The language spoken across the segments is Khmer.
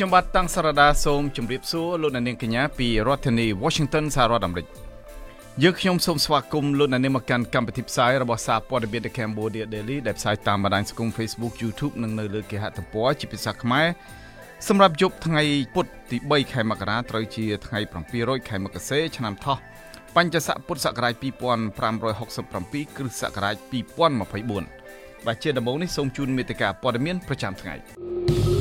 ខ្ញុំបាទតាំងសារ៉ាដាសូមជម្រាបសួរលោកអ្នកនាងកញ្ញាពីរដ្ឋធានី Washington សហរដ្ឋអាមេរិកយើងខ្ញុំសូមស្វាគមន៍លោកអ្នកនាងមកកាន់កម្មវិធីផ្សាយរបស់សារព័ត៌មាន The Cambodia Daily ដែលផ្សាយតាមបណ្ដាញសង្គម Facebook YouTube និងនៅលើគេហទំព័រជាភាសាខ្មែរសម្រាប់យប់ថ្ងៃពុធទី3ខែមករាត្រូវជាថ្ងៃ700ខែមករាឆ្នាំថោះបញ្ញស័កពុទ្ធសករាជ2567គ្រិស្តសករាជ2024បាទជាដំបូងនេះសូមជូនមេត្តាព័ត៌មានប្រចាំថ្ងៃ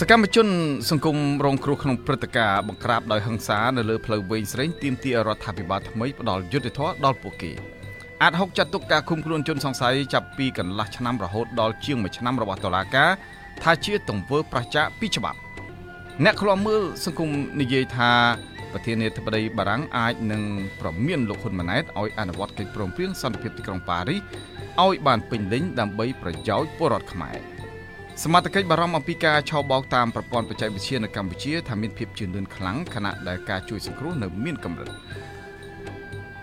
សកម្មជនសង្គមរងគ្រោះក្នុងព្រឹត្តិការណ៍បង្ក្រាបដោយហិង្សានៅលើផ្លូវវែងស្រេងទាមទាររដ្ឋាភិបាលថ្មីផ្ដល់យុត្តិធម៌ដល់ពួកគេអាចហុកចាត់ទុកការឃុំខ្លួនជនសង្ស័យចាប់ពីកន្លះឆ្នាំរហូតដល់ជាង1ឆ្នាំរបស់តុលាការថាជាទង្វើប្រឆាចពីច្បាប់អ្នកខ្លាំមើលសង្គមនិយាយថាប្រធានាធិបតីបារាំងអាចនឹងប្រមានលោកហ៊ុនម៉ាណែតឲ្យអនុវត្តកិច្ចព្រមព្រៀងសន្តិភាពទីក្រុងប៉ារីសឲ្យបានពេញលេញដើម្បីប្រយោជន៍ពលរដ្ឋខ្មែរ។ សមត្ថកិច្ចបារម្ភអំពីការឆោបបោកតាមប្រព័ន្ធបច្ចេកវិទ្យានៅកម្ពុជាថាមានភាពជឿនលឿនខ្លាំងខណៈដែលការជួយសង្គ្រោះនៅមានកម្រិត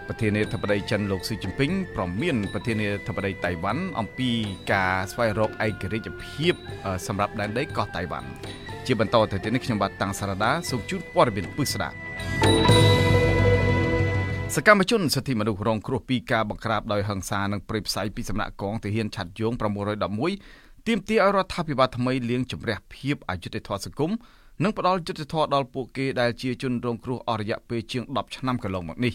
ប្រធានាធិបតីចិនលោកស៊ីជីនពីងប្រមានប្រធានាធិបតីតៃវ៉ាន់អំពីការស្វែងរកឯករាជ្យភាពសម្រាប់ដែនដីកោះតៃវ៉ាន់ជាបន្តទៅទៀតនេះខ្ញុំបាទតាំងសារ៉ាដាសូមជូនព័ត៌មានពិស្ដាសកម្មជនសិទ្ធិមនុស្សរងគ្រោះពីការបង្ក្រាបដោយហិង្សានិងព្រៃផ្សៃពីសំណាក់កងទាហានឆាត់យង911 ទាមទារឲ្យរដ្ឋាភិបាលថ្មីលាងជម្រះភាពអយុត្តិធម៌សង្គមនិងផ្ដល់យុត្តិធម៌ដល់ពួកគេដែលជាជនរងគ្រោះអស់រយៈពេលជាង10ឆ្នាំកន្លងមកនេះ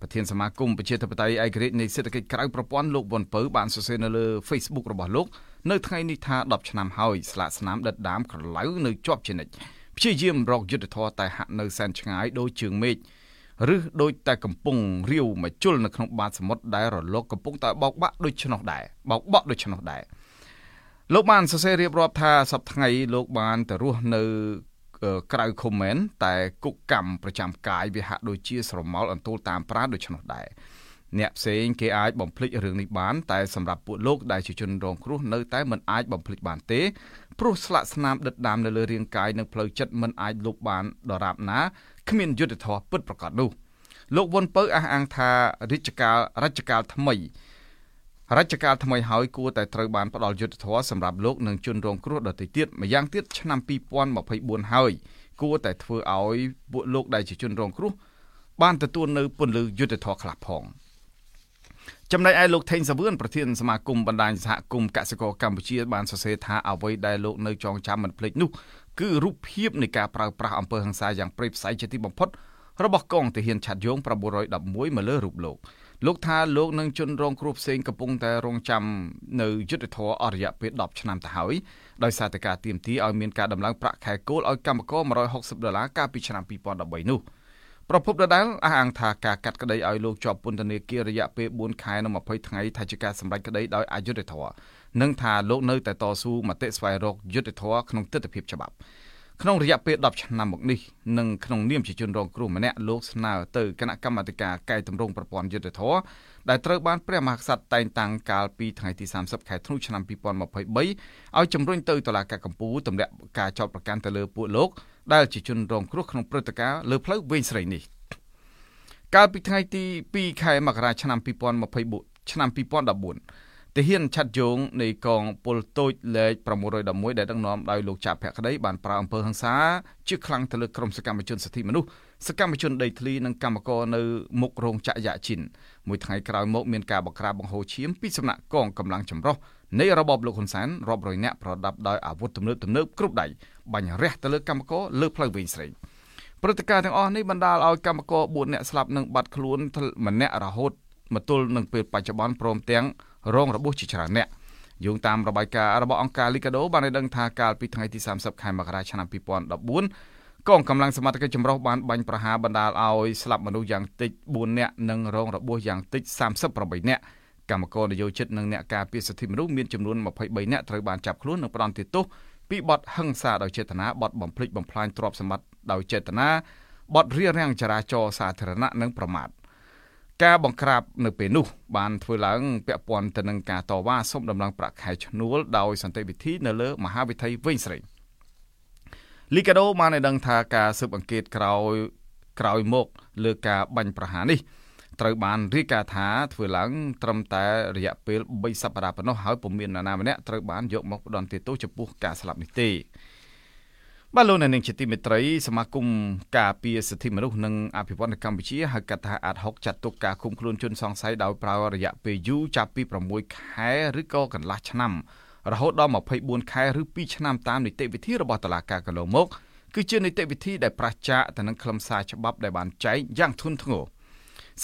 ប្រធានសមាគមប្រជាធិបតេយ្យឯករាជ្យនៃសេដ្ឋកិច្ចក្រៅប្រព័ន្ធលោកវ៉ុនពៅបានសរសេរនៅលើ Facebook របស់លោកនៅថ្ងៃនេះថា10ឆ្នាំហើយស្លាកស្នាមដិតដាមក្រឡៅនៅជាប់ជានិច្ចព្យាយាមរកយុត្តិធម៌តែហាក់នៅសែនឆ្ងាយដូចជើងមេឃឬដូចតែកំពុងរាវមកជុលនៅក្នុងបាតសមុទ្រដែលរលកកំពុងតែបោកបាក់ដូចឆ្នោះដែរបោកបក់ដូចឆ្នោះដែរ លោកបានសរសេររៀបរាប់ថាសប្តាហ៍ថ្ងៃលោកបានទៅរស់នៅក្រៅឃុំមែនតែគុកកម្មប្រចាំកាយវាហាក់ដូចជាស្រមោលអន្ទូលតាមប្រាដូច្នោះដែរអ្នកផ្សេងគេអាចបំភ្លេចរឿងនេះបានតែសម្រាប់ពួកលោកដែលជាជនរងគ្រោះនៅតែមិនអាចបំភ្លេចបានទេព្រោះស្លាកស្នាមដិតដាមនៅលើរាងកាយនិងផ្លូវចិត្តមិនអាចលុបបានដរាបណាគ្មានយុទ្ធធម៌ពិតប្រាកដនោះលោកវុនពៅអះអាងថារាជការរាជការថ្មី រជ្ជកាលថ្មីហើយគួរតែត្រូវបានផ្ដល់យុទ្ធធម៌សម្រាប់លោកនិងជនរងគ្រោះដទៃទៀតម្យ៉ាងទៀតឆ្នាំ2024ហើយគួរតែធ្វើឲ្យពួកលោកដែលជាជនរងគ្រោះបានទទួលនៅពន្លឺយុទ្ធធម៌ខ្លះផងចំណែកឯលោកថេងសាវឿនប្រធានសមាគមបណ្ដាញសហគមន៍កសិករកម្ពុជាបានសរសេរថាអ្វីដែលលោកនៅចងចាំមិនភ្លេចនោះគឺរូបភាពនៃការប្រើប្រាស់អំពើហិង្សាយ៉ាងព្រៃផ្សៃជាទីបំផុតរបស់កងទាហានឆាត់យង911មកលើរូបលោក លោកថាលោកនឹងជន់រងគ្រោះផ្សេងកំពុងតែរងចាំនៅយុទ្ធធរអរិយពេល10ឆ្នាំទៅហើយដោយសារតែការទៀមទីឲ្យមានការដំឡើងប្រាក់ខែគោលឲ្យកម្មករ160ដុល្លារកាលពីឆ្នាំ2013នោះប្រពន្ធដដែលអះអាងថាការកាត់ក្តីឲ្យលោកជាប់ពន្ធនាគាររយៈពេល4ខែនិង20ថ្ងៃថាជាការសម្រេចក្តីដោយអយុត្តិធម៌និងថាលោកនៅតែតស៊ូមតិស្វែងរកយុត្តិធម៌ក្នុងទស្សនវិជ្ជាច្បាប់ ក្នុងរយៈពេល10ឆ្នាំមកនេះនិងក្នុងនាមជាជនរងគ្រោះម្នាក់លោកស្នើទៅគណៈកម្មាធិការកែតម្រង់ប្រព័ន្ធយុត្តិធម៌ដែលត្រូវបានព្រះមហាក្សត្រតែងតាំងកាលពីថ្ងៃទី30ខែធ្នូឆ្នាំ2023ឲ្យជំរុញទៅតុលាការកំពូលទម្លាក់ការចោទប្រកាន់ទៅលើពួកលោកដែលជាជនរងគ្រោះក្នុងព្រឹត្តិការណ៍លើផ្លូវវែងស្រីនេះកាលពីថ្ងៃទី2ខែមករាឆ្នាំ2024ឆ្នាំ2014 ទាហានឆាត់យងនៃកងពលតូចលេខ611ដែលដឹកនាំដោយលោកចាភក្តីបានប្រើអំពើហិង្សាជាខ្លាំងទៅលើក្រុមសកម្មជនសិទ្ធិមនុស្សសកម្មជនដីធ្លីនិងកម្មករនៅមុខរោងចក្រយ៉ាជីនមួយថ្ងៃក្រោយមកមានការបង្ក្រាបបង្ហូរឈាមពីសំណាក់កងកម្លាំងចម្រុះនៃរបបលោកហ៊ុនសែនរាប់រយនាក់ប្រដាប់ដោយអាវុធទំនើបទំនើបគ្រប់ដៃបាញ់រះទៅលើកម្មករលើផ្លូវវិញស្រីព្រឹត្តិការណ៍ទាំងអស់នេះបណ្ដាលឲ្យកម្មករ4នាក់ស្លាប់និងបាត់ខ្លួនម្នាក់រហូតមកទល់នឹងពេលបច្ចុប្បន្នព្រមទាំង រងរបួសជាច្រើនអ្នកយោងតាមរបាយការណ៍របស់អង្គការ Liga do បានឲ្យដឹងថាកាលពីថ្ងៃទី30ខែមករាឆ្នាំ2014កងកម្លាំងសមត្ថកិច្ចចម្រុះបានបាញ់ប្រហារបណ្ដាលឲ្យស្លាប់មនុស្សយ៉ាងតិច4នាក់និងរងរបួសយ៉ាងតិច38នាក់កម្មករនយោជិតនិងអ្នកការពារសិទ្ធិមនុស្សមានចំនួន23នាក់ត្រូវបានចាប់ខ្លួននិងផ្ដន្ទាទោសពីបទហិង្សាដោយចេតនាបទបំផ្លិចបំផ្លាញទ្រព្យសម្បត្តិដោយចេតនាបទរារាំងចរាចរណ៍សាធារណៈនិងប្រមាថ ការបង្ក្រាបនៅពេលនោះបានធ្វើឡើងពាក់ព័ន្ធទៅនឹងការតវ៉ាសុំដំណឹងប្រាក់ខែឈ្នួលដោយសន្តិវិធីនៅលើមហាវិថីវិញស្រីលីកាដូបានឲ្យដឹងថាការស៊ើបអង្កេតក្រោយក្រោយមកលើការបាញ់ប្រហារនេះត្រូវបានរាយការណ៍ថាធ្វើឡើងត្រឹមតែរយៈពេល3សប្តាហ៍ប៉ុណ្ណោះហើយពុំមាននរណាម្នាក់ត្រូវបានយកមកផ្ដន្ទាទោសចំពោះការស្លាប់នេះទេ បាទលោកអ្នកនាងជាទីមេត្រីសមាគមការពារសិទ្ធិមនុស្សនិងអភិវឌ្ឍនៅកម្ពុជាហៅកាត់ថាអាត6ចាត់ទុកការឃុំខ្លួនជនសង្ស័យដោយប្រើរយៈពេលយូរចាប់ពី6ខែឬក៏កន្លះឆ្នាំរហូតដល់24ខែឬ2ឆ្នាំតាមនីតិវិធីរបស់តុលាការកន្លងមកគឺជានីតិវិធីដែលប្រឆាចទៅនឹងខ្លឹមសារច្បាប់ដែលបានចែងយ៉ាងធ្ងន់ធ្ងរ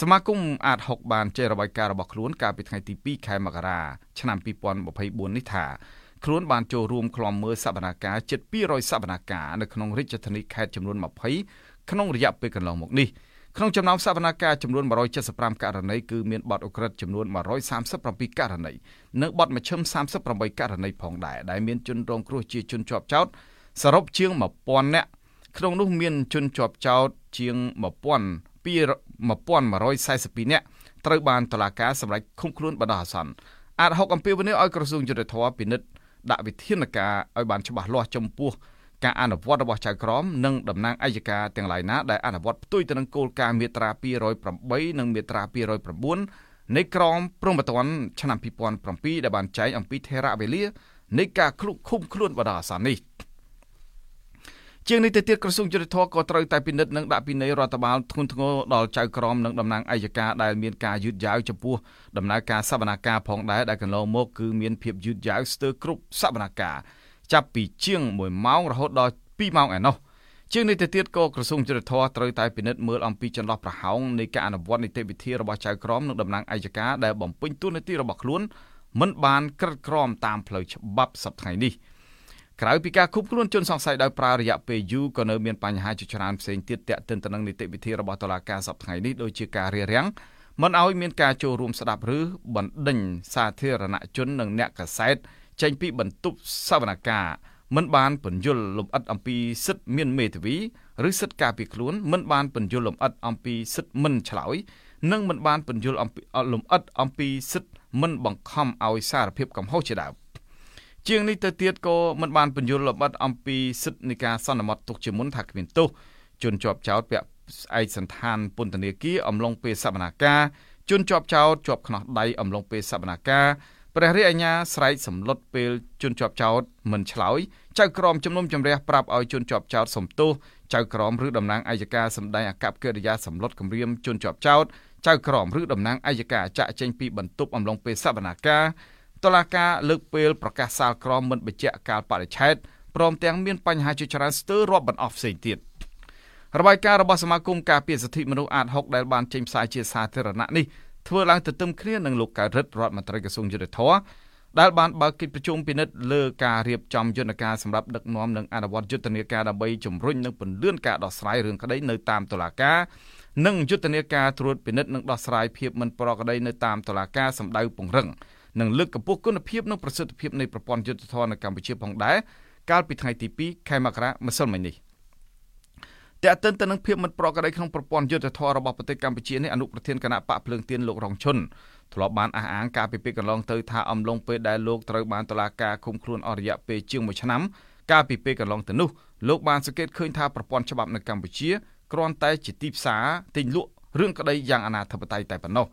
សមាគមអាត6បានចេញរបាយការណ៍របស់ខ្លួនកាលពីថ្ងៃទី2ខែមករាឆ្នាំ2024នេះថា ខ្លួនបានចូលរួមក្លំមើលសវនាការជិត200សវនាការនៅក្នុងរាជធានីខេត្តចំនួន20ក្នុងរយៈពេលកន្លងមកនេះក្នុងចំណោមសវនាការចំនួន175ករណីគឺមានបទអ ுக ្រិតចំនួន137ករណីនិងបទមជ្ឈិម38ករណីផងដែរដែលមានជនរងគ្រោះជាជនជាប់ចោតសរុបជាង1000នាក់ក្នុងនោះមានជនជាប់ចោតជាង1242នាក់ត្រូវបានតុលាការសម្រេចឃុំខ្លួនបណ្ដោះអាសន្នអាចហុកអំពាវនាវឲ្យក្រសួងយុទ្ធភ័ពពិនិត្យ ដាក់វិធានការឲ្យបានច្បាស់លាស់ចំពោះការអនុវត្តរបស់ចៅក្រមនិងតំណាងអัยការទាំងឡាយណាដែលអនុវត្តផ្ទុយទៅនឹងគោលការណ៍មាត្រា208និងមាត្រា209នៃក្រមព្រហ្មទណ្ឌឆ្នាំ2007ដែលបានចែងអំពីថេរវេលានៃការឃុំខ្លួនបណ្ដោះអាសន្ននេះ ជាងនេះទៅទៀតក្រសួងយុទ្ធភ័ពក៏ត្រូវតែពិនិត្យនិងដាក់ពិន័យរដ្ឋបាលធ្ងន់ធ្ងរដល់ចៅក្រមនិងតំណាងអัยការដែលមានការយឺតយ៉ាវចំពោះដំណើរការសវនកម្មផងដែរដែលកន្លងមកគឺមានភាពយឺតយ៉ាវស្ទើរគ្រប់សវនកម្មចាប់ពីជាង1ម៉ោងរហូតដល់2ម៉ោងឯណោះជាងនេះទៅទៀតក៏ក្រសួងយុទ្ធភ័ពត្រូវតែពិនិត្យមើលអំពីចន្លោះប្រហោងនៃការអនុវត្តនីតិវិធីរបស់ចៅក្រមនិងតំណាងអัยការដែលបំពេញតួនាទីរបស់ខ្លួនមិនបានក្រិតក្រមតាមផ្លូវច្បាប់សប្តាហ៍នេះ។ ក្រៅពីការឃុំខ្លួនជនសង្ស័យដោយប្រើរយៈពេលយូរក៏នៅមានបញ្ហាជាច្រើនផ្សេងទៀតទាក់ទិនទៅនឹងនីតិវិធីរបស់តុលាការសប្តាហ៍នេះដូចជាការរារាំងមិនឲ្យមានការចូលរួមស្ដាប់ឬបណ្ដេញសាធារណជននិងអ្នកកសែតចេញពីបន្ទប់សវនកម្មមិនបានពន្យល់លម្អិតអំពីសិទ្ធិមានមេធាវីឬសិទ្ធិការពារខ្លួនមិនបានពន្យល់លម្អិតអំពីសិទ្ធិមិនឆ្លើយនិងមិនបានពន្យល់អំពីលម្អិតអំពីសិទ្ធិមិនបង្ខំឲ្យសារភាពកំហុសជាដើម ជាងនេះទៅទៀតក៏មិនបានបញ្យល់ល្បិតអំពីសិទ្ធិនៃការសន្មត់ទុកជាមុនថាគ្មានទោសជនជាប់ចោតពាក់ឯកសន្តានពន្ធនាគារអំឡុងពេលសវនាការជនជាប់ចោតជាប់ខ្នោះដៃអំឡុងពេលសវនាការព្រះរាជអាជ្ញាស្រែកសម្លុតពេលជនជាប់ចោតមិនឆ្លើយចៅក្រមជំនុំជម្រះប្រាប់ឲ្យជនជាប់ចោតសំទោសចៅក្រមឬតំណាងអัยការសម្ដែងអកប្បកិរិយាសម្លុតគម្រាមជនជាប់ចោតចៅក្រមឬតំណាងអัยការចាក់ចេញពីបន្ទប់អំឡុងពេលសវនាការ តឡាការលើកពេលប្រកាសសាលក្រមមិនបញ្ជាក់កាលបរិច្ឆេទព្រមទាំងមានបញ្ហាជាច្រើនស្ទើររាប់មិនអស់ផ្សេងទៀតរបាយការណ៍របស់សមាគមការពារសិទ្ធិមនុស្សអាត6ដែលបានចេញផ្សាយជាសាធារណៈនេះធ្វើឡើងទន្ទឹមគ្នានឹងលោកកៅរិទ្ធរដ្ឋមន្ត្រីក្រសួងយុទ្ធភ័ពដែលបានបើកកិច្ចប្រជុំពិនិត្យលើការរៀបចំយន្តការសម្រាប់ដឹកនាំនិងអនុវត្តយុទ្ធនាការដើម្បីជំរុញនិងពន្លឿនការដោះស្រាយរឿងក្តីនៅតាមតុលាការនិងយុទ្ធនាការត្រួតពិនិត្យនិងដោះស្រាយភាពមិនប្រក្រតីនៅតាមតុលាការសម្ដៅពង្រឹង និងលើកកម្ពស់គុណភាពនិងប្រសិទ្ធភាពនៃប្រព័ន្ធយុត្តិធម៌នៅកម្ពុជាផងដែរកាលពីថ្ងៃទី2ខែមករាម្សិលមិញនេះតើតើទៅនឹងភាពមិនប្រក្រតីក្នុងប្រព័ន្ធយុត្តិធម៌របស់ប្រទេសកម្ពុជានេះអនុប្រធានគណៈបកភ្លើងទៀនលោករងឈុនធ្លាប់បានអះអាងការពីពេលកន្លងទៅថាអំឡុងពេលដែលលោកត្រូវបានតុលាការឃុំខ្លួនអស់រយៈពេលជាង1ឆ្នាំកាលពីពេលកន្លងទៅនោះលោកបានសង្កេតឃើញថាប្រព័ន្ធច្បាប់នៅកម្ពុជាគ្រាន់តែជាទីផ្សារទិញលក់រឿងក្តីយ៉ាងអនាធិបតេយ្យតែប៉ុណ្ណោះ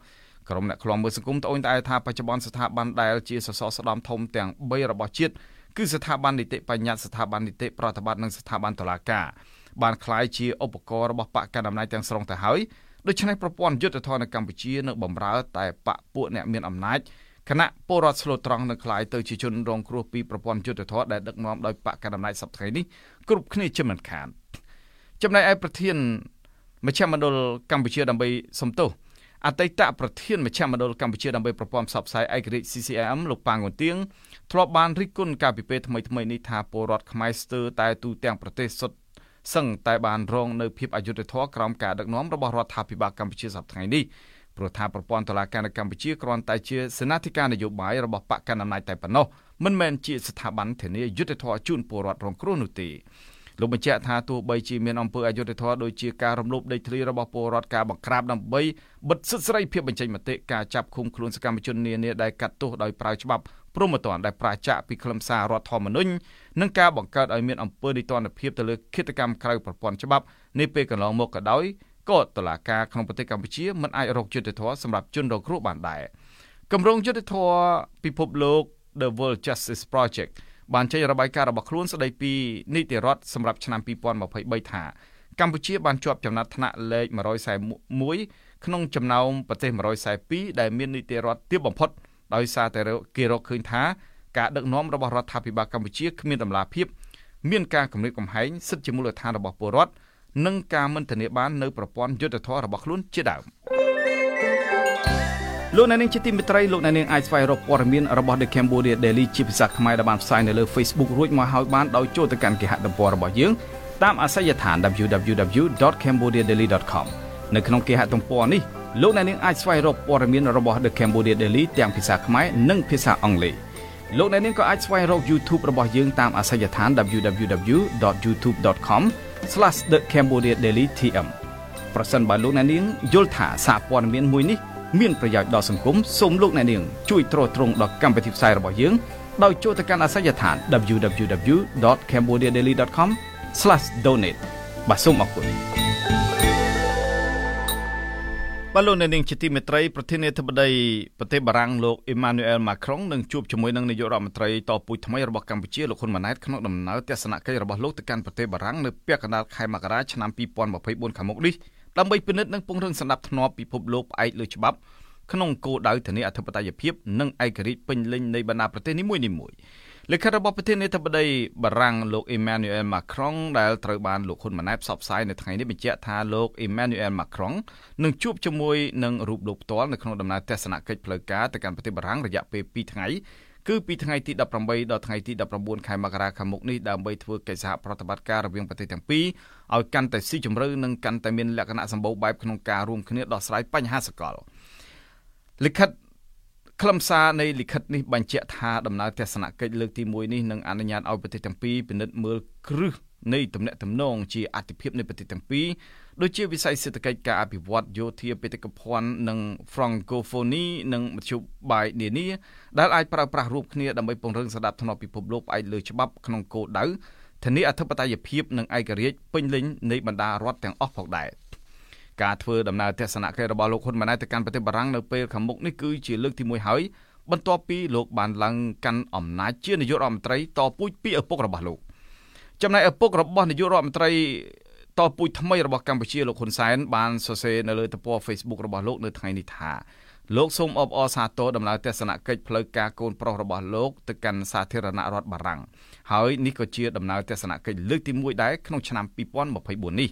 ក្រុមអ្នកខ្លំមើលសង្គមត្អូញត្អែថាបច្ចុប្បន្នស្ថាប័នដែលជាសសរស្តម្ភធំទាំង3របស់ជាតិគឺស្ថាប័ននីតិបញ្ញត្តិស្ថាប័ននីតិប្រតិបត្តិនិងស្ថាប័នតុលាការបានคล้ายជាឧបករណ៍របស់បកកណ្ដាលអំណាចទាំងស្រុងទៅហើយដូច្នេះប្រព័ន្ធយុទ្ធធននៅកម្ពុជានៅបំរើតែបកពួកអ្នកមានអំណាចគណៈពលរដ្ឋស្លូតត្រង់នៅคล้ายទៅជាជនរងគ្រោះពីប្រព័ន្ធយុទ្ធធនដែលដឹកនាំដោយបកកណ្ដាលអំណាចសប្តាហ៍នេះគ្រប់គ្នាជាមិនខានចំណែកឯប្រធានមជ្ឈមណ្ឌលកម្ពុជាដើម្បីសំទោស អតីតប្រធានមជ្ឈមណ្ឌលកម្ពុជាដើម្បីប្រព័ន្ធផ្សព្វផ្សាយឯករាជ្យ CCM លោកប៉ាងវទៀងធ្លាប់បានរិះគន់ការពិពេលថ្មីថ្មីនេះថាពលរដ្ឋខ្មែរស្ទើរតែទូទាំងប្រទេសសុទ្ធសឹងតែបានរងនៅភាពអយុត្តិធម៌ក្រោមការដឹកនាំរបស់រដ្ឋាភិបាលកម្ពុជាសប្តាហ៍នេះព្រោះថាប្រព័ន្ធតុលាការនៅកម្ពុជាគ្រាន់តែជាសេនាធិការនយោបាយរបស់បកកណ្ដាលអំណាចតែប៉ុណ្ណោះមិនមែនជាស្ថាប័នធានាយុត្តិធម៌ជូនពលរដ្ឋរងគ្រោះនោះទេ លោកបញ្ជាក់ថាទោះបីជាមានអំពើអយុត្តិធម៌ដូចជាការរំលោភដីធ្លីរបស់ពលរដ្ឋការបង្ក្រាបដើម្បីបិទសិទ្ធិសេរីភាពបញ្ចេញមតិការចាប់ឃុំខ្លួនសកម្មជននានាដែលកាត់ទោសដោយប្រើច្បាប់ព្រហ្មទណ្ឌដែលប្រាចាក់ពីខ្លឹមសាររដ្ឋធម្មនុញ្ញនិងការបង្កើតឲ្យមានអំពើនីតិរដ្ឋភាពទៅលើគិតកម្មក្រៅប្រព័ន្ធច្បាប់នេះពេលកន្លងមកក៏ដោយក៏តុលាការក្នុងប្រទេសកម្ពុជាមិនអាចរកយុត្តិធម៌សម្រាប់ជនរងគ្រោះបានដែរគម្រោងយុត្តិធម៌ពិភពលោក The World Justice Project បានចេញរបាយការណ៍របស់ខ្លួនស្ដីពីនីតិរដ្ឋសម្រាប់ឆ្នាំ2023ថាកម្ពុជាបានជាប់ចំណាត់ថ្នាក់លេខ141ក្នុងចំណោមប្រទេស142ដែលមាននីតិរដ្ឋទាបបំផុតដោយសារតែគេរកឃើញថាការដឹកនាំរបស់រដ្ឋាភិបាលកម្ពុជាគ្មានតម្លាភាពមានការគំរាមកំហែងសិទ្ធិជាមូលដ្ឋានរបស់ពលរដ្ឋនិងការមិនធានាបាននៅប្រព័ន្ធយុត្តិធម៌របស់ខ្លួនជាដើម លោកអ្នកនាងជាទីមេត្រីលោកអ្នកនាងអាចស្វែងរកព័ត៌មានរបស់ The Cambodia Daily ជាភាសាខ្មែរដែលបានផ្សាយនៅលើ Facebook រួចមកហើយបានដោយចូលទៅកាន់គេហទំព័ររបស់យើងតាមអាសយដ្ឋាន www.cambodiadaily.com នៅក្នុងគេហទំព័រនេះលោកអ្នកនាងអាចស្វែងរកព័ត៌មានរបស់ The Cambodia Daily ទាំងភាសាខ្មែរនិងភាសាអង់គ្លេសលោកអ្នកនាងក៏អាចស្វែងរក YouTube របស់យើងតាមអាសយដ្ឋាន www.youtube.com/thecambodiadailytm ប្រសិនបើលោកអ្នកនាងយល់ថាសារព័ត៌មានមួយនេះ មានប្រយោជន៍ដល់សង្គមសូមលោកអ្នកនាងជួយទ្រទ្រង់ដល់កម្មវិធីផ្សាយរបស់យើងដោយចូលទៅកាន់អាសយដ្ឋាន www.cambodiadaily.com/donate បាទសូមអរគុណបាទលោកអ្នកនាងជាទីមេត្រីប្រធានាធិបតីប្រទេសបារាំងលោកអ៊ីម៉ានូអែលម៉ាក្រុងនឹងជួបជាមួយនឹងនាយករដ្ឋមន្ត្រីតពូជថ្មីរបស់កម្ពុជាលោកហ៊ុនម៉ាណែតក្នុងដំណើរទស្សនកិច្ចរបស់លោកទៅកាន់ប្រទេសបារាំងនៅពាក់កណ្ដាលខែមករាឆ្នាំ2024ខាងមុខនេះ ដើម្បីពិនិត្យនិងពង្រឹងសន្តិភាពធ្នាប់ពិភពលោកផ្អែកលើច្បាប់ក្នុងគោលដៅធានាអធិបតេយ្យភាពនិងឯករាជ្យពេញលេញនៃបណ្ដាប្រទេសនីមួយៗលិខិតរបស់ប្រធានាធិបតីបារាំងលោក Emmanuel Macron ដែលត្រូវបានលោកហ៊ុនម៉ាណែតផ្សព្វផ្សាយនៅថ្ងៃនេះបញ្ជាក់ថាលោក Emmanuel Macron នឹងជួបជាមួយនឹងរូបលោកផ្ទាល់នៅក្នុងដំណើរទស្សនកិច្ចផ្លូវការទៅកាន់ប្រទេសបារាំងរយៈពេល2ថ្ងៃ គឺពីថ្ងៃទី18ដល់ថ្ងៃទី19ខែមករាខាងមុខនេះដើម្បីធ្វើកិច្ចសហប្រតិបត្តិការរវាងប្រទេសទាំងពីរឲ្យកាន់តែស៊ីជម្រៅនិងកាន់តែមានលក្ខណៈសម្បូរបែបក្នុងការរួមគ្នាដោះស្រាយបញ្ហាសកលលិខិតខ្លឹមសារនៃលិខិតនេះបញ្ជាក់ថាដំណើរទស្សនកិច្ចលើកទី1នេះនឹងអនុញ្ញាតឲ្យប្រទេសទាំងពីរពិនិត្យមើលគ្រឹះនៃទំនាក់ទំនងជាអតិភិបនៃប្រទេសទាំងពីរ ដូចជាវិស័យសេដ្ឋកិច្ចការអភិវឌ្ឍយោធាបេតិកភណ្ឌនិង Francophonie និងមធ្យោបាយនានាដែលអាចប្រើប្រាស់រួមគ្នាដើម្បីពង្រឹងសន្តិភាពពិភពលោកផ្អែកលើច្បាប់ក្នុងគោលដៅធានាអធិបតេយ្យភាពនិងឯករាជ្យពេញលេញនៃបណ្ដារដ្ឋទាំងអស់ផងដែរការធ្វើដំណើរទស្សនកិច្ចរបស់លោកហ៊ុនម៉ាណែតទៅកាន់ប្រទេសបារាំងនៅពេលខាងមុខនេះគឺជាលើកទី1ហើយបន្ទាប់ពីលោកបានឡើងកាន់អំណាចជានាយករដ្ឋមន្ត្រីតពូជពីឪពុករបស់លោកចំណែកឪពុករបស់នាយករដ្ឋមន្ត្រី តពូជថ្មីរបស់កម្ពុជាលោកហ៊ុនសែនបានសរសេរនៅលើទំព័រ Facebook របស់លោកនៅថ្ងៃនេះថាលោកសូមអបអរសាទរដំណើរទស្សនកិច្ចផ្លូវការកូនប្រុសរបស់លោកទៅកាន់សាធារណរដ្ឋបារាំងហើយនេះក៏ជាដំណើរទស្សនកិច្ចលើកទី1ដែរក្នុងឆ្នាំ2024នេះ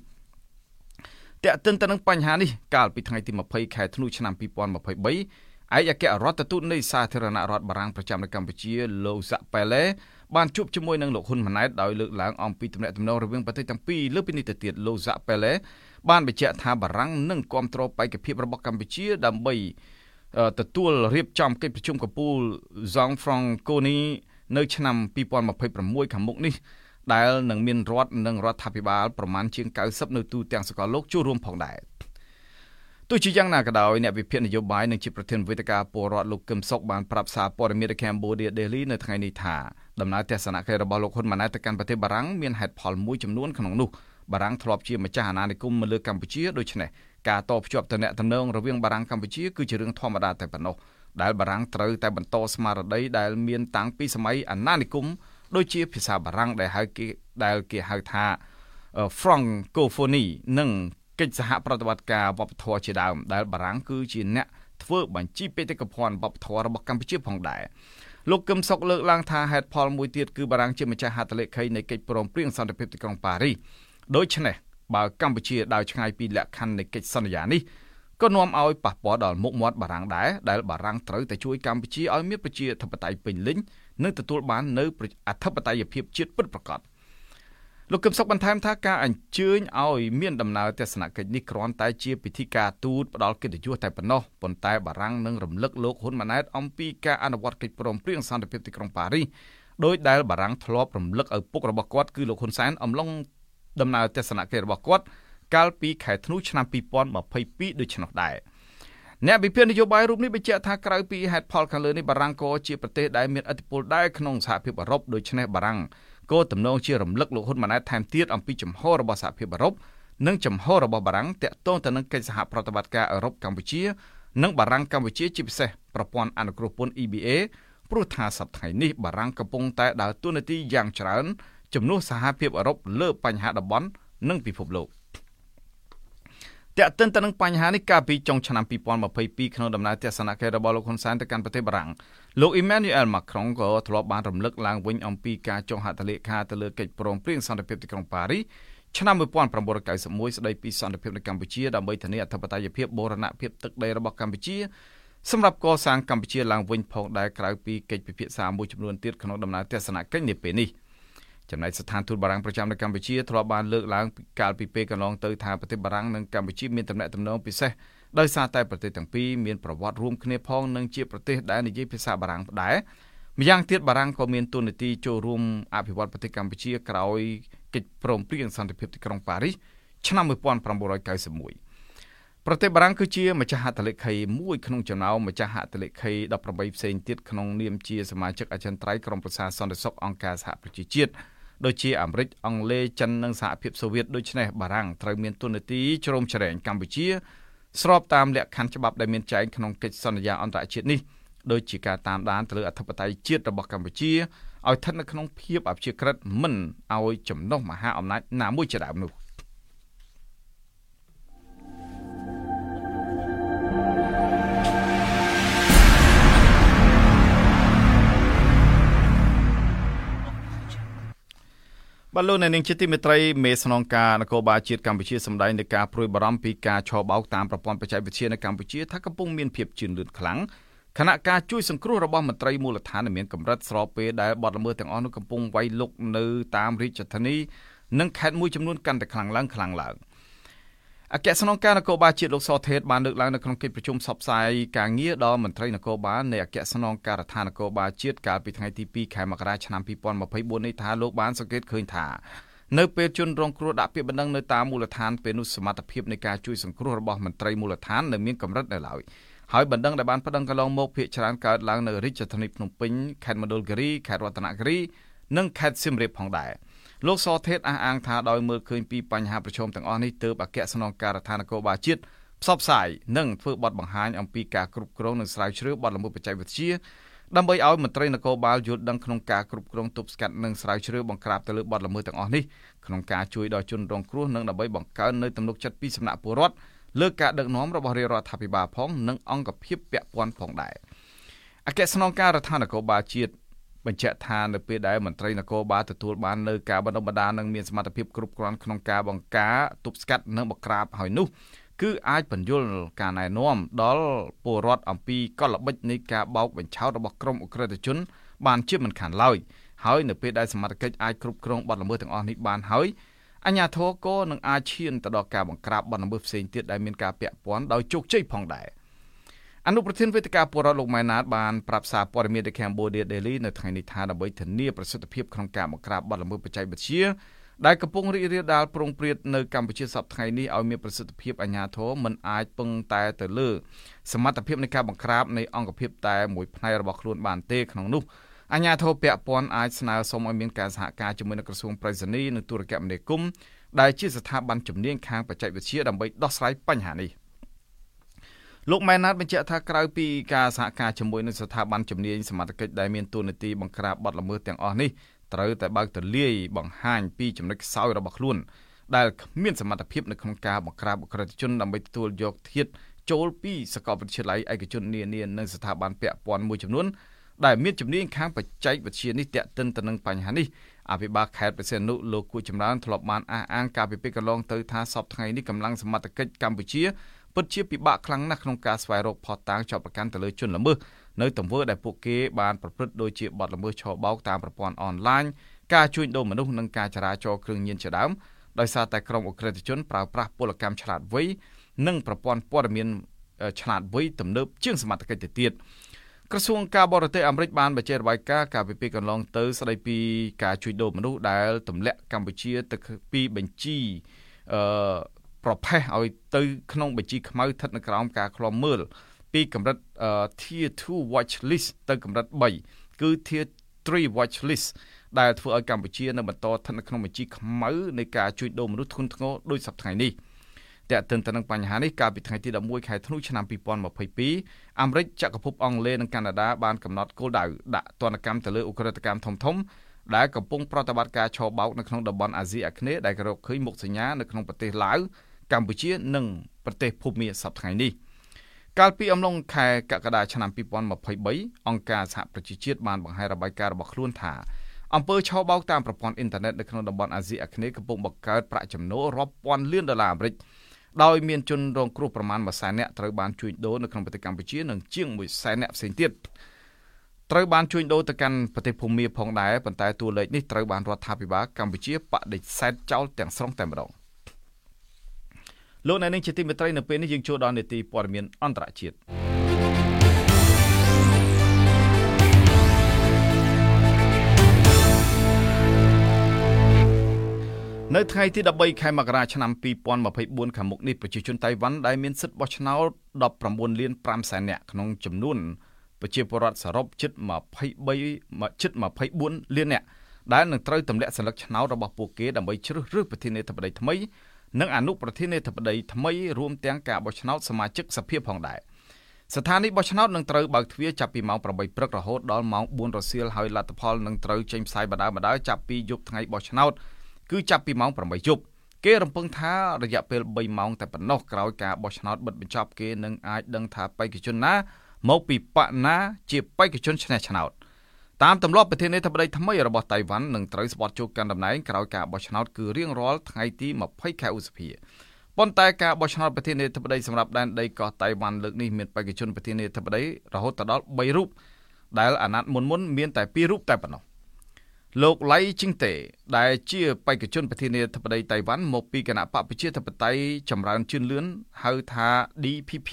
តែកតិនទៅនឹងបញ្ហានេះកាលពីថ្ងៃទី20ខែធ្នូឆ្នាំ2023ឯកអគ្គរដ្ឋទូតនៃសាធារណរដ្ឋបារាំងប្រចាំនៅកម្ពុជាលោកសាក់ប៉ែឡេ បានជួបជាមួយនឹងលោកហ៊ុនម៉ាណែតដោយលើកឡើងអំពីទំនាក់ទំនងរវាងប្រទេសទាំងពីរលើពីនេះទៅទៀតលោកសាក់ប៉ែឡេបានបញ្ជាក់ថាបារាំងនឹងគ្រប់គ្រងបេក្ខភាពរបស់កម្ពុជាដើម្បីទទួលរៀបចំកិច្ចប្រជុំកំពូល Zong Franconi នៅឆ្នាំ2026ខាងមុខនេះដែលនឹងមានរដ្ឋនិងរដ្ឋាភិបាលប្រមាណជាង90នៅទូទាំងសកលលោកចូលរួមផងដែរទោះជាយ៉ាងណាក៏ដោយអ្នកវិភាគនយោបាយនិងជាប្រធានវេទិកាពលរដ្ឋលោកកឹមសុខបានប្រាប់សារព័ត៌មាន Cambodia Daily នៅថ្ងៃនេះថា ដំណើរទស្សនកិច្ចរបស់លោកហ៊ុនម៉ាណែតទៅកាន់ប្រទេសបារាំងមានហេតុផលមួយចំនួនក្នុងនោះបារាំងធ្លាប់ជាម្ចាស់អាណានិគមមកលើកម្ពុជាដូច្នេះការតភ្ជាប់តំណែងរវាងបារាំងកម្ពុជាគឺជារឿងធម្មតាតែប៉ុណ្ណោះដែលបារាំងត្រូវតែបន្តស្មារតីដែលមានតាំងពីសម័យអាណានិគមដូចជាភាសាបារាំងដែលហៅគេដែលគេហៅថា Francophonie និងកិច្ចសហប្រតិបត្តិការវប្បធម៌ជាដើមដែលបារាំងគឺជាអ្នកធ្វើបញ្ជីបេតិកភណ្ឌវប្បធម៌របស់កម្ពុជាផងដែរ លោកកឹមសុខលើកឡើងថាហេតុផលមួយទៀតគឺបារាំងជាម្ចាស់ហត្ថលេខីនៃកិច្ចព្រមព្រៀងសន្តិភាពទីក្រុងប៉ារីសដូច្នេះបើកម្ពុជាដើរឆ្ងាយពីលក្ខខណ្ឌនៃកិច្ចសន្យានេះក៏នាំឲ្យប៉ះពាល់ដល់មុខមាត់បារាំងដែរដែលបារាំងត្រូវតែជួយកម្ពុជាឲ្យមានប្រជាធិបតេយ្យពេញលេញនិងទទួលបាននូវអធិបតេយ្យភាពជាតិពិតប្រាកដ លោកកឹមសុខបន្ថែមថាការអញ្ជើញឲ្យមានដំណើរទស្សនកិច្ចនេះគ្រាន់តែជាពិធីការទូតផ្ដល់កិត្តិយសតែប៉ុណ្ណោះប៉ុន្តែបារាំងនឹងរំលឹកលោកហ៊ុនម៉ាណែតអំពីការអនុវត្តកិច្ចព្រមព្រៀងសន្តិភាពទីក្រុងប៉ារីសដោយដែលបារាំងធ្លាប់រំលឹកឪពុករបស់គាត់គឺលោកហ៊ុនសែនអំឡុងដំណើរទស្សនកិច្ចរបស់គាត់កាលពីខែធ្នូឆ្នាំ2022ដូច្នោះដែរអ្នកវិភាគនយោបាយរូបនេះបញ្ជាក់ថាក្រៅពីហេតុផលខាងលើនេះបារាំងក៏ជាប្រទេសដែលមានឥទ្ធិពលដែរក្នុងសហភាពអឺរ៉ុបដូច្នេះបារាំង ក៏ទំនងជារំលឹកលោកហ៊ុនម៉ាណែតថែមទៀតអំពីចំហរបស់សហភាពអឺរ៉ុបនិងចំហរបស់បារាំងតាក់ទងទៅនឹងកិច្ចសហប្រតិបត្តិការអឺរ៉ុបកម្ពុជានិងបារាំងកម្ពុជាជាពិសេសប្រព័ន្ធអនុគ្រោះពន្ធ EBA ព្រោះថាសប្តាហ៍នេះបារាំងកំពុងតែដើរតួនាទីយ៉ាងច្រើនជំនួសសហភាពអឺរ៉ុបលើបញ្ហាតំបន់និងពិភពលោក តើតិនទៅនឹងបញ្ហានេះកាលពីចុងឆ្នាំ2022ក្នុងដំណើរទស្សនកិច្ចរបស់លោកហ៊ុនសែនទៅកាន់ប្រទេសបារាំងលោក Emmanuel Macron ក៏ធ្លាប់បានរំលឹកឡើងវិញអំពីការចុះហត្ថលេខាទៅលើកិច្ចព្រមព្រៀងសន្តិភាពទីក្រុងប៉ារីសឆ្នាំ1991ស្ដីពីសន្តិភាពនៅកម្ពុជាដើម្បីធានាអធិបតេយ្យភាពបូរណភាពទឹកដីរបស់កម្ពុជាសម្រាប់កសាងកម្ពុជាឡើងវិញផងដែរក្រៅពីកិច្ចពិភាក្សាមួយចំនួនទៀតក្នុងដំណើរទស្សនកិច្ចនាពេលនេះ ចំណែកស្ថានទូតបារាំងប្រចាំនៅកម្ពុជាធ្លាប់បានលើកឡើងកាលពីពេលកន្លងទៅថាប្រទេសបារាំងនិងកម្ពុជាមានទំនាក់ទំនងពិសេសដោយសារតែប្រទេសទាំងពីរមានប្រវត្តិរួមគ្នាផងនិងជាប្រទេសដែលនិយាយភាសាបារាំងដែរម្យ៉ាងទៀតបារាំងក៏មានទូនាទីចូលរួមអភិវឌ្ឍប្រទេសកម្ពុជាក្រោយកិច្ចព្រមព្រៀងសន្តិភាពទីក្រុងប៉ារីសឆ្នាំ1991ប្រទេសបារាំងគឺជាម្ចាស់ហត្ថលេខីមួយក្នុងចំណោមម្ចាស់ហត្ថលេខី18ផ្សេងទៀតក្នុងនាមជាសមាជិកអចិន្ត្រៃយ៍ក្រុមប្រឹក្សាសន្តិសុខអង្គការសហប្រជាជាតិ ដូចជាអាមេរិកអង់គ្លេសចិននិងសហភាពសូវៀតដូច្នេះបារាំងត្រូវមានទូនាទីជ្រោមជ្រែងកម្ពុជា ស្របតាមលក្ខខណ្ឌច្បាប់ដែលមានចែងក្នុងកិច្ចសន្យាអន្តរជាតិនេះដូចជាការតាមដានទៅលើអធិបតេយ្យជាតិរបស់កម្ពុជាឲ្យស្ថិតនៅក្នុងភាពអព្យាក្រឹតមិនឲ្យចំណុះមហាអំណាចណាមួយជាដើមនោះ។ បាទលោកអ្នកនាងជាទីមេត្រីមេស្នងការនគរបាលជាតិកម្ពុជាសម្ដែងនឹងការព្រួយបារម្ភពីការឆបោកតាមប្រព័ន្ធបច្ចេកវិទ្យានៅកម្ពុជាថាកំពុងមានភាពជឿនលឿនខ្លាំងខណៈការជួយសង្គ្រោះរបស់មន្ត្រីមូលដ្ឋានមានកម្រិតស្របពេលដែលបទល្មើសទាំងអស់នោះកំពុងវាយលុកនៅតាមរាជធានីនិងខេត្តមួយចំនួនកាន់តែខ្លាំងឡើងខ្លាំងឡើង។ អគ្គស្នងការនគរបាលជាតិលោកសថេតបានលើកឡើងនៅក្នុងកិច្ចប្រជុំសពផ្សាយការងារដល់មន្ត្រីនគរបាលនៃអគ្គស្នងការដ្ឋាននគរបាលជាតិកាលពីថ្ងៃទី2ខែមករាឆ្នាំ2024នេះថាលោកបានសង្កេតឃើញថានៅពេលជនរងគ្រោះដាក់ពាក្យបណ្ដឹងនៅតាមមូលដ្ឋានពេលនោះសមត្ថភាពនៃការជួយសង្គ្រោះរបស់មន្ត្រីមូលដ្ឋាននៅមានកម្រិតនៅឡើយហើយបណ្ដឹងដែលបានប្តឹងកន្លងមកភាគច្រើនកើតឡើងនៅរាជធានីភ្នំពេញខេត្តមណ្ឌលគិរីខេត្តរតនគិរីនិងខេត្តសៀមរាបផងដែរ។ លោកសថេតអះអាងថាដោយមើលឃើញពីបញ្ហាប្រឈមទាំងអស់នេះទើបអគ្គស្នងការដ្ឋាននគរបាលជាតិផ្សព្វផ្សាយនិងធ្វើបទបង្ហាញអំពីការគ្រប់គ្រងនិងស្រាវជ្រាវបទល្មើសបច្ចេកវិទ្យាដើម្បីឲ្យមន្ត្រីនគរបាលយល់ដឹងក្នុងការគ្រប់គ្រងទប់ស្កាត់និងស្រាវជ្រាវបង្ក្រាបទៅលើបទល្មើសទាំងអស់នេះក្នុងការជួយដល់ជនរងគ្រោះនិងដើម្បីបង្កើននូវទំនុកចិត្តពីសំណាក់ពលរដ្ឋលើការដឹកនាំរបស់រាជរដ្ឋាភិបាលផងនិងអង្គភាពពាក់ព័ន្ធផងដែរអគ្គស្នងការដ្ឋាននគរបាលជាតិ បញ្ជាក់ថានៅពេលដែលមន្ត្រីនគរបាលទទួលបាននៅការបណ្ដុះបណ្ដាលនិងមានសមត្ថភាពគ្រប់គ្រាន់ក្នុងការបង្ការទប់ស្កាត់និងបង្ក្រាបហើយនោះគឺអាចបញ្យល់ការណែនាំដល់ពលរដ្ឋអំពីកលល្បិចនៃការបោកបញ្ឆោតរបស់ក្រុមអ ுக ្រិតជន បានជាមិនខានឡើយហើយនៅពេលដែលសមត្ថកិច្ចអាចគ្រប់គ្រងបទល្មើសទាំងអស់នេះបានហើយអញ្ញាធរក៏នឹងអាចឈានទៅដល់ការបង្ក្រាបបទល្មើសផ្សេងទៀតដែលមានការពាក់ព័ន្ធដោយជោគជ័យផងដែរ អនុប្រធានវេទិកាពលរដ្ឋលោកម៉ែណាតបានប្រាប់សារព័ត៌មានទៅ Cambodia Daily នៅថ្ងៃនេះថាដើម្បីធានាប្រសិទ្ធភាពក្នុងការបង្ក្រាបបទល្មើសបច្ចេកវិទ្យាដែលកំពុងរីករាលដាលប្រងព្រាតនៅកម្ពុជាសប្តាហ៍ថ្ងៃនេះឲ្យមានប្រសិទ្ធភាពអាជ្ញាធរមិនអាចពឹងតែទៅលើសមត្ថភាពនៃការបង្ក្រាបនៃអង្គភាពតែមួយផ្នែករបស់ខ្លួនបានទេក្នុងនោះអាជ្ញាធរពាក់ព័ន្ធអាចស្នើសុំឲ្យមានការសហការជាមួយនឹងក្រសួងប្រៃសណីនិងទូរគមនាគមន៍ដែលជាស្ថាប័នជំនាញខាងបច្ចេកវិទ្យាដើម្បីដោះស្រាយបញ្ហានេះ។ លោកម៉ែនណាតបញ្ជាក់ថាក្រៅពីការសហការជាមួយនឹងស្ថាប័នជំនាញសមត្ថកិច្ចដែលមានតួនាទីបង្ក្រាបបទល្មើសទាំងអស់នេះត្រូវតែបើកទលាយបង្ហាញពីចំណុចខ្សោយរបស់ខ្លួនដែលគ្មានសមត្ថភាពនៅក្នុងការបង្ក្រាបអក្រិតជនដើម្បីទទួលយកធាតុចូលពីសាកលវិទ្យាល័យឯកជននានានិងស្ថាប័នពាក់ព័ន្ធមួយចំនួនដែលមានជំនាញខាងបច្ចេកវិទ្យានេះតាក់ទិនទៅនឹងបញ្ហានេះអភិបាលខេត្តបរសេនុលោកគួចចម្រើនធ្លាប់បានអះអាងការពីពេលកន្លងទៅថាសពថ្ងៃនេះកម្លាំងសមត្ថកិច្ចកម្ពុជា ពិតជាពិបាកខ្លាំងណាស់ក្នុងការស្វែងរកផុសតាងចាប់ប្រកាន់ទៅលើជនល្មើសនៅទង្វើដែលពួកគេបានប្រព្រឹត្តដូចជាបទល្មើសឆបោកតាមប្រព័ន្ធអនឡាញការជួញដូរមនុស្សនិងការចរាចរគ្រឿងញៀនជាដើមដោយសារតែក្រុមអ ுக ្រិតជនប្រើប្រាស់ពលកម្មឆ្លាតវៃនិងប្រព័ន្ធព័ត៌មានឆ្លាតវៃទំនើបជាងសមត្ថកិច្ចទៅទៀតក្រសួងការបរទេសអាមេរិកបានបញ្ជាក់របាយការណ៍កាលពីពេលកន្លងទៅស្ដីពីការជួញដូរមនុស្សដែលទម្លាក់កម្ពុជាទៅពីបញ្ជីអឺ ប្រផេះឲ្យទៅក្នុងបញ្ជីខ្មៅស្ថិតនៅក្រោមការឃ្លាំមើលពីកម្រិត Tier 2 watch list ទៅកម្រិត3គឺ Tier 3 watch list ដែលធ្វើឲ្យកម្ពុជានៅបន្តស្ថិតនៅក្នុងបញ្ជីខ្មៅនៃការជួញដូរមនុស្សធ្ងន់ធ្ងរដោយសប្តាហ៍នេះតើតើទៅនឹងបញ្ហានេះកាលពីថ្ងៃទី11ខែធ្នូឆ្នាំ2022អាមេរិកចក្រភពអង់គ្លេសនិងកាណាដាបានកំណត់គោលដៅដាក់ទណ្ឌកម្មទៅលើឧក្រិដ្ឋកម្មធំធំដែលកំពុងប្រតិបត្តិការឆបោកនៅក្នុងតំបន់អាស៊ីអាគ្នេយ៍ដែលរកឃើញមុខសញ្ញានៅក្នុងប្រទេសឡាវ កម្ពុជានិងប្រទេសភូមាសប្តាហ៍នេះកាលពីអំឡុងខែកក្កដាឆ្នាំ2023អង្គការសហប្រជាជាតិបានបង្ហាញរបាយការណ៍របស់ខ្លួនថាអំពើឆបោកតាមប្រព័ន្ធអ៊ីនធឺណិតនៅក្នុងតំបន់អាស៊ីអាគ្នេយ៍កំពុងបង្កើតប្រាក់ចំណូលរាប់ពាន់លានដុល្លារអាមេរិកដោយមានជនរងគ្រោះប្រមាណ1សែននាក់ត្រូវបានជួញដូរនៅក្នុងប្រទេសកម្ពុជានិងជាង1សែននាក់ផ្សេងទៀតត្រូវបានជួញដូរទៅកាន់ប្រទេសភូមាផងដែរប៉ុន្តែតួលេខនេះត្រូវបានរដ្ឋាភិបាលកម្ពុជាបដិសេធចោលទាំងស្រុងតែម្ដង លោកអ្នកនាងជាទីមេត្រីនៅពេលនេះយើងចូលដល់នេតិព័ត៌មានអន្តរជាតិនៅថ្ងៃទី13ខែមករាឆ្នាំ2024ខាងមុខនេះប្រជាជនតៃវ៉ាន់ដែលមានសិទ្ធិបោះឆ្នោត19លាន5សែននាក់ក្នុងចំនួនប្រជាពលរដ្ឋសរុបជិត23ជិត24លាននាក់ដែលនឹងត្រូវទម្លាក់សញ្ញាឆ្នោតរបស់ពួកគេដើម្បីជ្រើសរើសប្រធានាធិបតីថ្មី និងអនុប្រធានាធិបតីថ្មីរួមទាំងការបោះឆ្នោតសមាជិកសភាផងដែរស្ថានីយ៍បោះឆ្នោតនឹងត្រូវបើកទ្វារចាប់ពីម៉ោង8ព្រឹករហូតដល់ម៉ោង4រសៀលហើយលទ្ធផលនឹងត្រូវចេញផ្សាយបណ្ដើម្ដងចាប់ពីយប់ថ្ងៃបោះឆ្នោតគឺចាប់ពីម៉ោង8យប់គេរំពឹងថារយៈពេល3ម៉ោងតែប៉ុណ្ណោះក្រោយការបោះឆ្នោតបិទបញ្ចប់គេនឹងអាចដឹងថាបេក្ខជនណាមកពីបកណាជាបេក្ខជនឈ្នះឆ្នោត តាមទម្លាប់ប្រធានាធិបតីថ្មីរបស់តៃវ៉ាន់នឹងត្រូវស្បត់ជោគកាន់តំណែងក្រោយការបោះឆ្នោតគឺរៀងរាល់ថ្ងៃទី20ខែឧសភាប៉ុន្តែការបោះឆ្នោតប្រធានាធិបតីសម្រាប់ដែនដីកោះតៃវ៉ាន់លើកនេះមានបេក្ខជនប្រធានាធិបតីរហូតដល់3រូបដែលអាណត្តិមុនមុនមានតែ2រូបតែប៉ុណ្ណោះលោកឡៃជីងតេដែលជាបេក្ខជនប្រធានាធិបតីតៃវ៉ាន់មកពីគណៈបកប្រជាធិបតេយ្យចម្រើនជឿនលឿនហៅថា DPP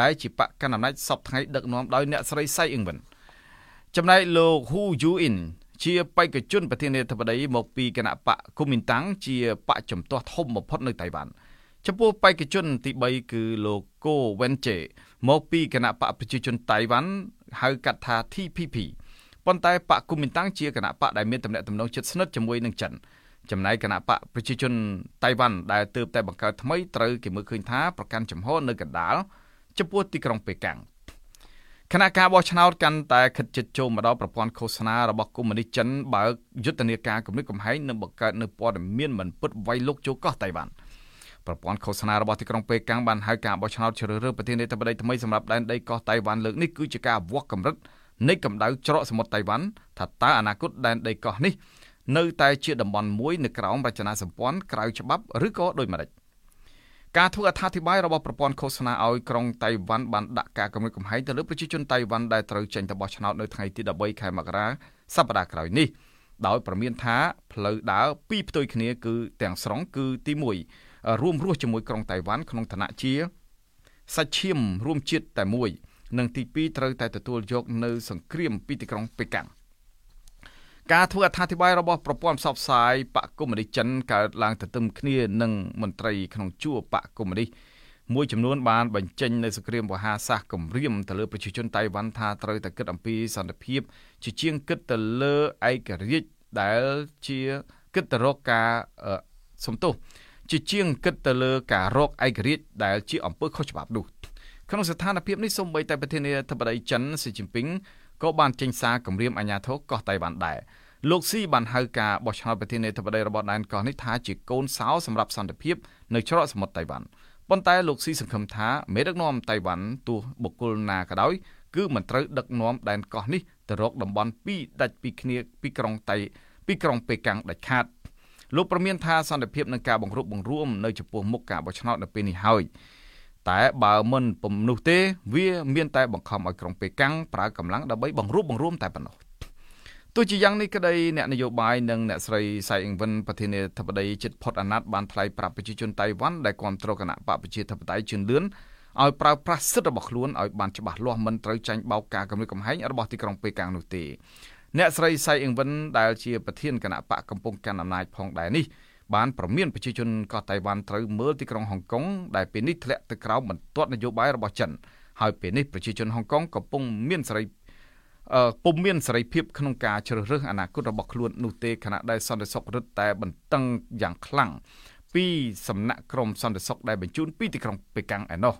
ដែលជាបកកណ្ដាលអំណាចសពថ្ងៃដឹកនាំដោយអ្នកស្រីសៃអ៊ឹងវិន ចំណែកលោកហ៊ូយូអ៊ីនជាបេក្ខជនប្រធានាធិបតីមកពីគណៈបកគូមីនតាំងជាបកជំទាស់ធំបំផុតនៅតៃវ៉ាន់ចំពោះបេក្ខជនទី3គឺលោកកូវែនជេមកពីគណៈបកប្រជាជនតៃវ៉ាន់ហៅកាត់ថា TPP ប៉ុន្តែបកគូមីនតាំងជាគណៈបកដែលមានតំណែងតំណងជិតស្និទ្ធជាមួយនឹងចិនចំណែកគណៈបកប្រជាជនតៃវ៉ាន់ដែលទើបតែបង្កើតថ្មីត្រូវគេមើលឃើញថាប្រកាន់ចំហនៅកណ្ដាលចំពោះទីក្រុងប៉េកាំង គណៈការបោះឆ្នោតកាន់តែខិតជិតចូលមកដល់ប្រព័ន្ធឃោសនារបស់កុម្មុយនីសចិនបើកយុទ្ធនាការគម្រិតកំហែងនិងបង្កើតនៅព័ត៌មានមិនពិតវាយលុកចូលកោះតៃវ៉ាន់ប្រព័ន្ធឃោសនារបស់ទីក្រុងប៉េកាំងបានហៅការបោះឆ្នោតជ្រើសរើសប្រធានាធិបតីថ្មីសម្រាប់ដែនដីកោះតៃវ៉ាន់លើកនេះគឺជាការវាស់កម្រិតនៃកម្ដៅច្រកសមុទ្រតៃវ៉ាន់ថាតើអនាគតដែនដីកោះនេះនៅតែជាតំបន់មួយនៅក្រោមរចនាសម្ព័ន្ធក្រៅច្បាប់ឬក៏ដូចម្តេច ការធ្វើអត្ថាធិប្បាយរបស់ប្រព័ន្ធឃោសនាឲ្យក្រុងតៃវ៉ាន់បានដាក់ការគម្រិតកំហែងទៅលើប្រជាជនតៃវ៉ាន់ដែលត្រូវចេញទៅបោះឆ្នោតនៅថ្ងៃទី13ខែមករាសប្តាហ៍ក្រោយនេះដោយប្រមានថាផ្លូវដើរពីរផ្ទុយគ្នាគឺទាំងស្រុងគឺទី1រួមរស់ជាមួយក្រុងតៃវ៉ាន់ក្នុងឋានៈជាសាច់ឈាមរួមជាតិតែមួយ និងទី2ត្រូវតែទទួលយកនៅសង្គ្រាមពីទីក្រុងប៉េកាំង ការធ្វើអត្ថាធិប្បាយរបស់ប្រព័ន្ធផ្សព្វផ្សាយបកកុម្មុយនីសចិនកើតឡើងទន្ទឹមគ្នានឹងមន្ត្រីក្នុងជួរបកកុម្មុយនីសមួយចំនួនបានបញ្ចេញនៅសង្គ្រាមវហាសាសគម្រាមទៅលើប្រជាជនតៃវ៉ាន់ថាត្រូវតែគិតអំពីសន្តិភាពជាជាងគិតទៅលើឯករាជ្យដែលជាគិតទៅរកការសំទោសជាជាងគិតទៅលើការរកឯករាជ្យដែលជាអំពើខុសច្បាប់នោះក្នុងស្ថានភាពនេះសូម្បីតែប្រធានាធិបតីចិនស៊ីជីនពីង ក៏បានចេញសារគម្រាមអាញាធរកោះតៃវ៉ាន់ដែរលោកស៊ីបានហៅការបោះឆ្នោតប្រធានាធិបតីរបស់ដែនកោះនេះថាជាកូនសោសម្រាប់សន្តិភាពនៅច្រកសមុទ្រតៃវ៉ាន់ប៉ុន្តែលោកស៊ីសង្ឃឹមថាមេដឹកនាំតៃវ៉ាន់ទោះបុគ្គលណាក៏ដោយគឺមិនត្រូវដឹកនាំដែនកោះនេះទៅរកតំបន់ពីរដាច់ពីគ្នាពីក្រុងតៃពីក្រុងប៉េកាំងដាច់ខាតលោកប្រមានថាសន្តិភាពនឹងការបង្រួបបង្រួមនៅចំពោះមុខការបោះឆ្នោតនៅពេលនេះហើយ តែបើមិនពំនោះទេវាមានតែបង្ខំឲ្យក្រុងប៉េកាំងប្រើកម្លាំងដើម្បីបង្រួបបង្រួមតែប៉ុណ្ណោះទោះជាយ៉ាងនេះក្តីអ្នកនយោបាយនិងអ្នកស្រីសៃអ៊ីងវិនប្រធានាធិបតីជិតផុតអាណត្តិបានថ្លែងប្រាប់ប្រជាជនតៃវ៉ាន់ដែលគ្រប់គ្រងគណៈបកប្រជាធិបតេយ្យជឿនលឿនឲ្យប្រើប្រាស់សិទ្ធិរបស់ខ្លួនឲ្យបានច្បាស់លាស់មិនត្រូវចាញ់បោកការគម្រិតកំហែងរបស់ទីក្រុងប៉េកាំងនោះទេអ្នកស្រីសៃអ៊ីងវិនដែលជាប្រធានគណៈបកកំពុងកាន់អំណាចផងដែរនេះ បានប្រមានប្រជាជនកោះតៃវ៉ាន់ត្រូវមើលទីក្រុងហុងកុងដែលពេលនេះធ្លាក់ទៅក្រោមបន្ទាត់នយោបាយរបស់ចិនហើយពេលនេះប្រជាជនហុងកុងកំពុងមានសេរីអឺពុំមានសេរីភាពក្នុងការជ្រើសរើសអនាគតរបស់ខ្លួននោះទេខណៈដែលសន្តិសុខរឹតតែបន្តឹងយ៉ាងខ្លាំងពីសំណាក់ក្រមសន្តិសុខដែលបញ្ជូនពីទីក្រុងប៉េកាំងឯណោះ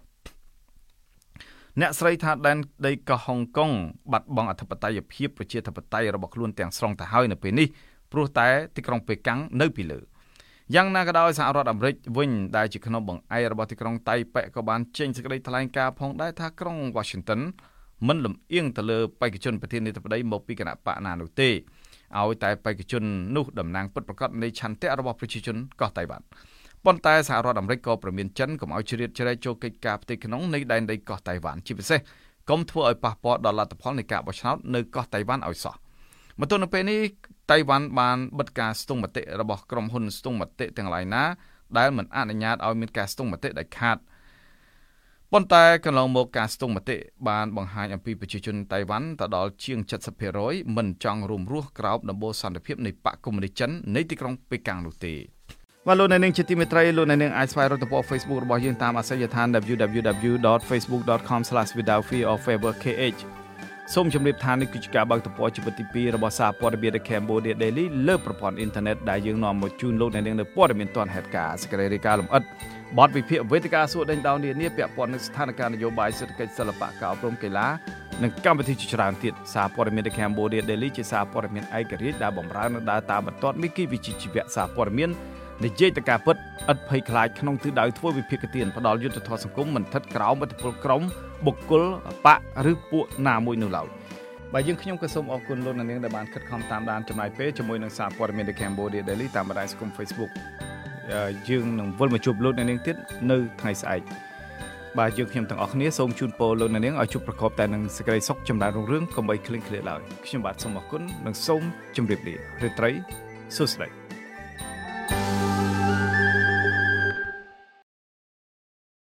អ្នកស្រីថាដែនដីកោះហុងកុងបាត់បង់អធិបតេយ្យភាពប្រជាធិបតេយ្យរបស់ខ្លួនទាំងស្រុងទៅហើយនៅពេលនេះព្រោះតែទីក្រុងប៉េកាំងនៅពីលើ យ៉ាងណាក៏ដោយសហរដ្ឋអាមេរិកវិញដែលជាក្នុងបង្អែករបស់ទីក្រុងតៃប៉េក៏បានចេញសេចក្តីថ្លែងការណ៍ផងដែរថាក្រុង Washington មិនលំអៀងទៅលើបេក្ខជនប្រធានាធិបតីមកពីគណៈបកណានោះទេឲ្យតែបេក្ខជននោះតំណាងពិតប្រាកដនៃឆន្ទៈរបស់ប្រជាជនកោះតៃវ៉ាន់ប៉ុន្តែសហរដ្ឋអាមេរិកក៏ប្រមានចិនកុំឲ្យជ្រៀតជ្រែកចូលកិច្ចការផ្ទៃក្នុងនៃដែនដីកោះតៃវ៉ាន់ជាពិសេសកុំធ្វើឲ្យប៉ះពាល់ដល់លទ្ធផលនៃការបោះឆ្នោតនៅកោះតៃវ៉ាន់ឲ្យសោះមកទល់នៅពេលនេះ តៃវ៉ាន់បានបិទការស្ទង់មតិរបស់ក្រុមហ៊ុនស្ទង់មតិទាំងឡាយណា ដែលមិនអនុញ្ញាតឲ្យមានការស្ទង់មតិដាច់ខាតប៉ុន្តែកន្លងមកការស្ទង់មតិបានបង្ហាញអំពីប្រជាជនតៃវ៉ាន់ទៅដល់ជាង70%មិនចង់រួមរស់ក្រោមដំបូលសន្តិភាពនៃបកកុម្មុយនីសចិននៃទីក្រុងប៉េកាំងនោះទេបាទលោកអ្នកនាងជាទីមេត្រីលោកអ្នកនាងអាចស្វែងរកទំព័រ Facebook របស់យើងតាមអាសយដ្ឋាន www.facebook.com/withoutfearorfavorkh សូមជម្រាបថានេះគឺជាការបើកទំព័រជីវិតទី2របស់សារព័ត៌មាន The Cambodia Daily លើប្រព័ន្ធអ៊ីនធឺណិតដែលយើងនាំមកជូនលោកអ្នកនាងនៅព័ត៌មានទាន់ហេតុការណ៍សេចក្តីរាយការណ៍លម្អិតបទវិភាគវេទិកាសួរដេញដោលនានាពាក់ព័ន្ធនឹងស្ថានភាពនយោបាយសេដ្ឋកិច្ចសិល្បៈការអប់រំកីឡានិងកម្មវិធីជាច្រើនទៀតសារព័ត៌មាន The Cambodia Daily ជាសារព័ត៌មានឯករាជ្យដែលបម្រើនៅដើរតាមបន្ទាត់មីគីវិជ្ជាជីវៈសារព័ត៌មាននិយាយទៅការពិតឥតភ័យខ្លាចក្នុងទិសដៅធ្វើវិភាគទានផ្ដាល់យុទ្ធធម៌សង្គមមិនថិតក្រោមឥទ្ធិពលក្រុម បុគ្គលបកឬពួកណាមួយនោះឡើយបាទយើងខ្ញុំក៏សូមអរគុណលោកអ្នកនាងដែលបានខិតខំតាមដានចំណាយពេលជាមួយនឹងសារព័ត៌មាន The Cambodia Daily តាមបណ្ដាញសង្គម Facebook យើងនឹងវិលមកជួបលោកអ្នកនាងទៀតនៅថ្ងៃស្អែកបាទយើងខ្ញុំទាំងអស់គ្នាសូមជូនពរលោកអ្នកនាងឲ្យជួបប្រកបតែនឹងសេចក្តីសុខចម្រើនរុងរឿងកុំបីឃ្លៀងឃ្លាតឡើយខ្ញុំបាទសូមអរគុណនិងសូមជម្រាបលារាត្រីសួស្តី